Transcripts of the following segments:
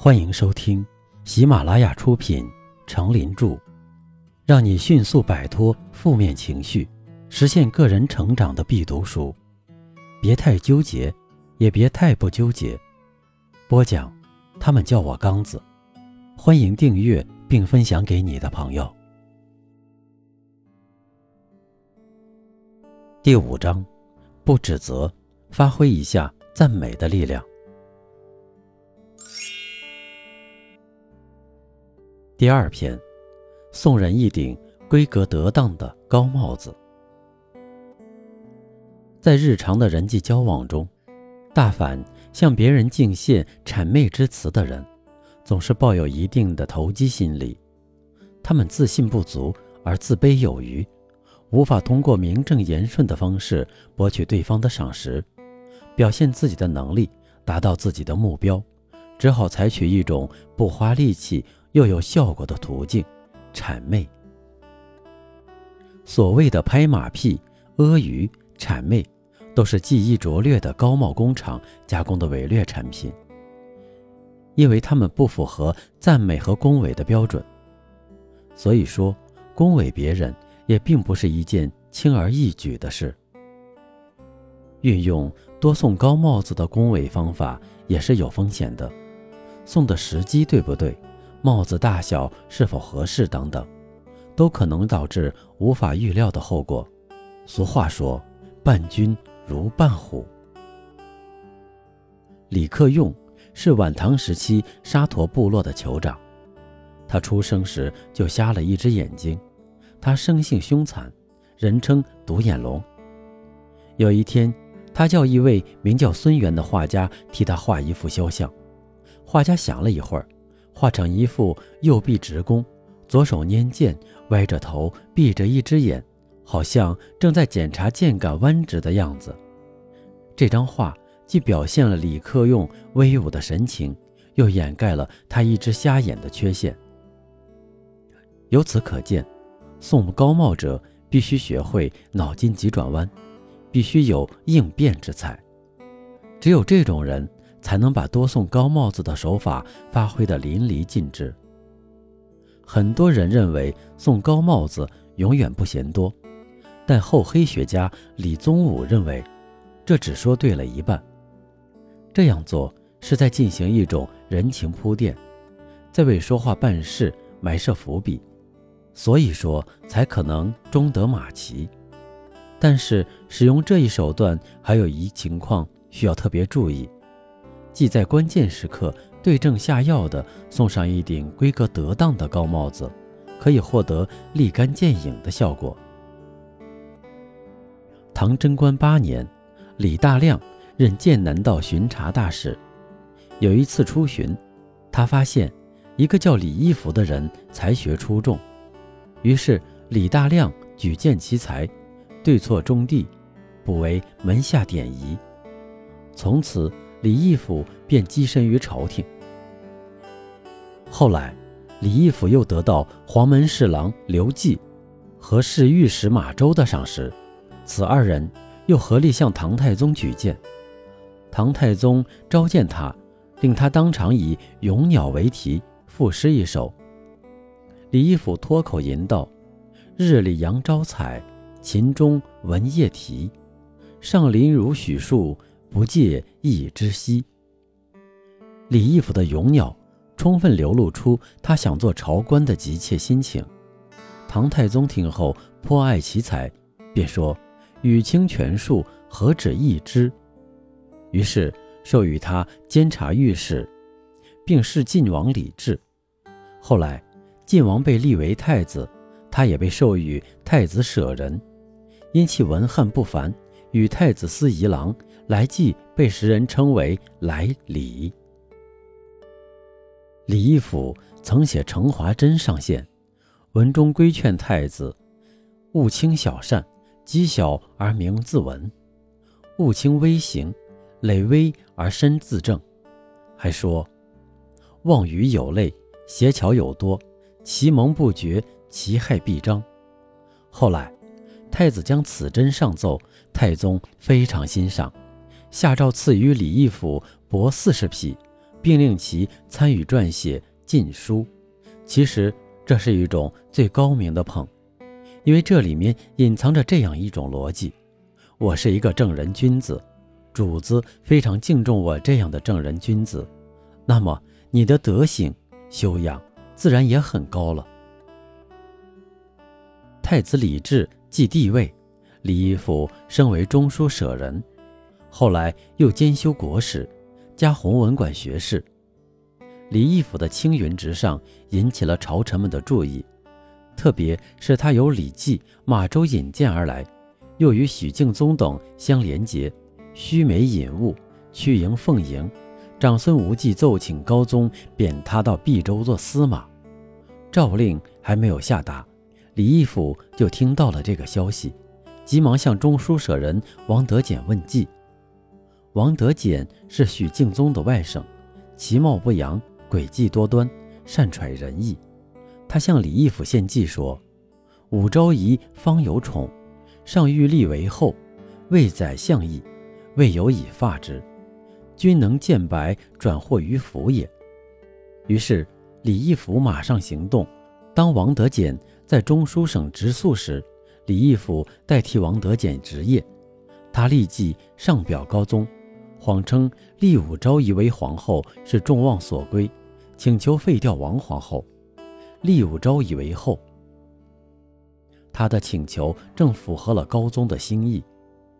欢迎收听喜马拉雅出品《成林著》，让你迅速摆脱负面情绪，实现个人成长的必读书。别太纠结，也别太不纠结。播讲，他们叫我刚子。欢迎订阅并分享给你的朋友。第五章，不指责，发挥一下赞美的力量。第二篇，送人一顶规格得当的高帽子。在日常的人际交往中，大凡向别人敬献谄媚之词的人，总是抱有一定的投机心理。他们自信不足而自卑有余，无法通过名正言顺的方式博取对方的赏识，表现自己的能力，达到自己的目标，只好采取一种不花力气。又有效果的途径，谄媚。所谓的拍马屁、阿谀、谄媚，都是技艺拙劣的高帽工厂加工的伪劣产品。因为他们不符合赞美和恭维的标准，所以说恭维别人也并不是一件轻而易举的事。运用多送高帽子的恭维方法也是有风险的，送的时机对不对？帽子大小是否合适等等，都可能导致无法预料的后果。俗话说：“伴君如伴虎。”李克用是晚唐时期沙陀部落的酋长，他出生时就瞎了一只眼睛，他生性凶残，人称独眼龙。有一天，他叫一位名叫孙元的画家替他画一幅肖像，画家想了一会儿。画成一副右臂直弓，左手拈剑，歪着头，闭着一只眼，好像正在检查剑杆弯直的样子。这张画既表现了李克用威武的神情，又掩盖了他一只瞎眼的缺陷。由此可见，送高帽者必须学会脑筋急转弯，必须有应变之才。只有这种人。才能把多送高帽子的手法发挥得淋漓尽致。很多人认为送高帽子永远不嫌多，但厚黑学家李宗武认为，这只说对了一半。这样做是在进行一种人情铺垫，在为说话办事埋设伏笔，所以说才可能中得马骑。但是使用这一手段还有一情况需要特别注意。即在关键时刻对症下药地送上一顶规格得当的高帽子，可以获得立竿见影的效果。唐贞观八年，李大亮任剑南道巡查大使。有一次出巡，他发现一个叫李义府的人才学出众，于是李大亮举荐其才，对错中地，补为门下典仪。从此。李义府便跻身于朝廷。后来，李义府又得到黄门侍郎刘季和侍御史马周的赏识，此二人又合力向唐太宗举荐。唐太宗召见他，令他当场以《咏鸟》为题赋诗一首。李义府脱口吟道：“日里扬招彩，秦中闻夜啼，上林如许树。”不借一之息。李义府的咏鸟，充分流露出他想做朝官的急切心情。唐太宗听后颇爱其才，便说：“羽清泉树，何止一枝？”于是授予他监察御史，并视晋王李治。后来晋王被立为太子，他也被授予太子舍人，因其文翰不凡，与太子司仪郎。来济被时人称为来李。李义府曾写《成华真上线》，文中规劝太子勿轻小善，积小而明自文；勿轻微行，累微而身自正。还说：妄语有泪，邪巧有多，其蒙不绝，其害必彰。后来，太子将此真上奏，太宗非常欣赏。下诏赐予李义府帛四十匹，并令其参与撰写禁书。其实这是一种最高明的捧，因为这里面隐藏着这样一种逻辑：我是一个正人君子，主子非常敬重我这样的正人君子，那么你的德行修养自然也很高了。太子李治继帝位，李义府升为中书舍人，后来又兼修国史，加弘文馆学士。李义府的青云直上引起了朝臣们的注意，特别是他由李绩、马周引荐而来，又与许敬宗等相连结，须眉引物，屈迎奉迎。长孙无忌奏请高宗贬他到毕州做司马，诏令还没有下达。李义府就听到了这个消息，急忙向中书舍人王德简问计。王德简是许敬宗的外甥，其貌不扬，诡计多端，善揣人意。他向李义府献计说：“武昭仪方有宠，上欲立为后，未宰相意，未有以发之。君能见白，转祸于府也。”于是李义府马上行动。当王德简在中书省直宿时，李义府代替王德简执业。他立即上表高宗，谎称立武昭仪为皇后是众望所归，请求废掉王皇后，立武昭仪为后。他的请求正符合了高宗的心意，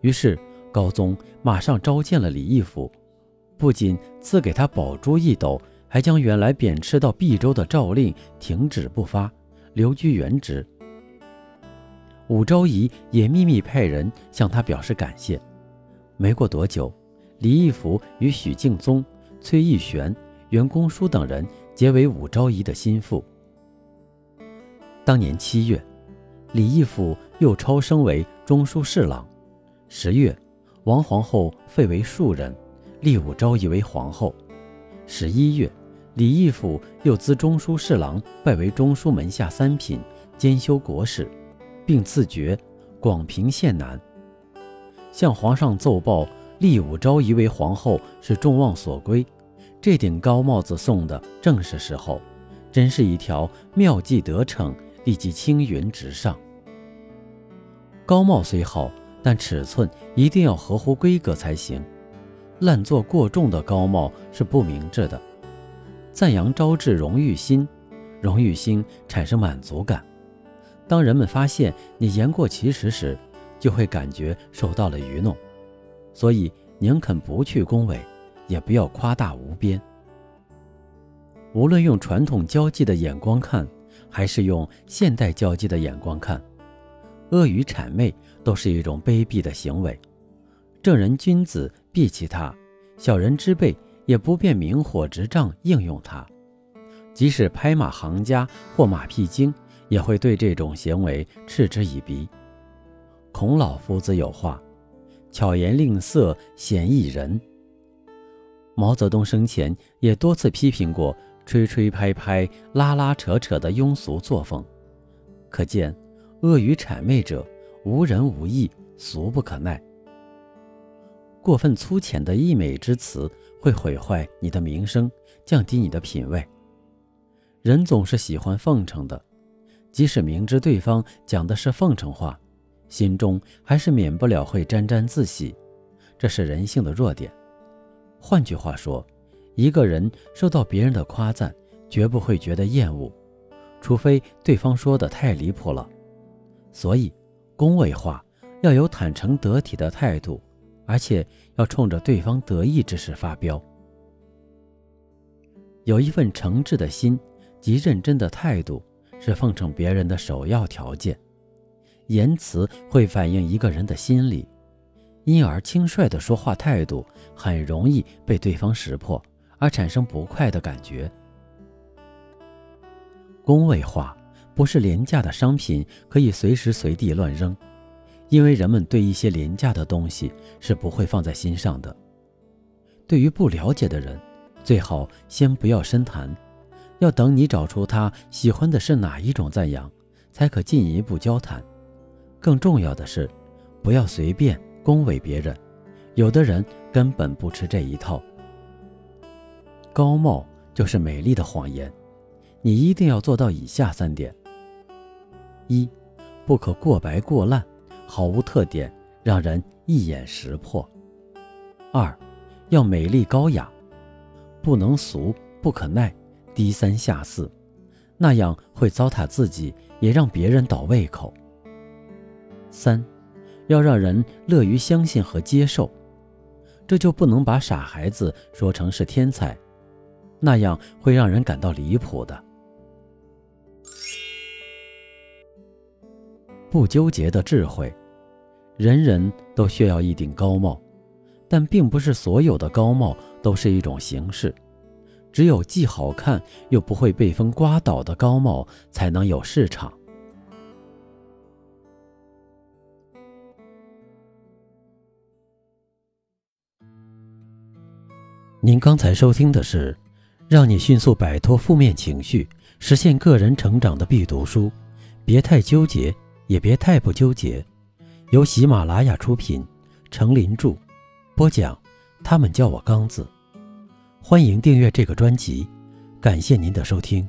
于是高宗马上召见了李义府，不仅赐给他宝珠一斗，还将原来贬斥到毕州的诏令停止不发。留居原职，武昭仪也秘密派人向他表示感谢。没过多久，李义府与许敬宗、崔义玄、袁公书等人结为武昭仪的心腹。当年七月，李义府又超升为中书侍郎。十月，王皇后废为庶人，立武昭仪为皇后。十一月。李义府又资中书侍郎拜为中书门下三品，兼修国史，并赐爵广平县男。向皇上奏报立武昭仪为皇后是众望所归，这顶高帽子送的正是时候，真是一条妙计得逞，立即青云直上。高帽虽好，但尺寸一定要合乎规格才行，滥做过重的高帽是不明智的。赞扬招致荣誉心，荣誉心产生满足感。当人们发现你言过其实时，就会感觉受到了愚弄。所以宁肯不去恭维，也不要夸大无边。无论用传统交际的眼光看，还是用现代交际的眼光看，阿谀谄媚都是一种卑鄙的行为。正人君子避其他，小人之辈。也不便明火执仗应用它，即使拍马行家或马屁精，也会对这种行为嗤之以鼻。孔老夫子有话：“巧言令色，鲜矣仁。”毛泽东生前也多次批评过吹吹拍拍、拉拉扯扯的庸俗作风，可见恶语谄媚者无仁无义，俗不可耐。过分粗浅的溢美之词会毁坏你的名声，降低你的品位。人总是喜欢奉承的，即使明知对方讲的是奉承话，心中还是免不了会沾沾自喜，这是人性的弱点。换句话说，一个人受到别人的夸赞，绝不会觉得厌恶，除非对方说的太离谱了。所以，恭维话要有坦诚得体的态度。而且要冲着对方得意之事发飙，有一份诚挚的心及认真的态度，是奉承别人的首要条件。言辞会反映一个人的心理，因而轻率的说话态度很容易被对方识破，而产生不快的感觉。恭维话不是廉价的商品，可以随时随地乱扔。因为人们对一些廉价的东西是不会放在心上的。对于不了解的人，最好先不要深谈，要等你找出他喜欢的是哪一种赞扬，才可进一步交谈。更重要的是，不要随便恭维别人，有的人根本不吃这一套。高貌就是美丽的谎言。你一定要做到以下三点：一，不可过白过烂，毫无特点，让人一眼识破；二，要美丽高雅，不能俗，不可耐，低三下四，那样会糟蹋自己，也让别人倒胃口；三，要让人乐于相信和接受。这就不能把傻孩子说成是天才，那样会让人感到离谱的。不纠结的智慧，人人都需要一顶高帽，但并不是所有的高帽都是一种形式，只有既好看又不会被风刮倒的高帽才能有市场。您刚才收听的是，让你迅速摆脱负面情绪，实现个人成长的必读书。别太纠结，也别太不纠结。由喜马拉雅出品，程林著，播讲。他们叫我刚子。欢迎订阅这个专辑，感谢您的收听。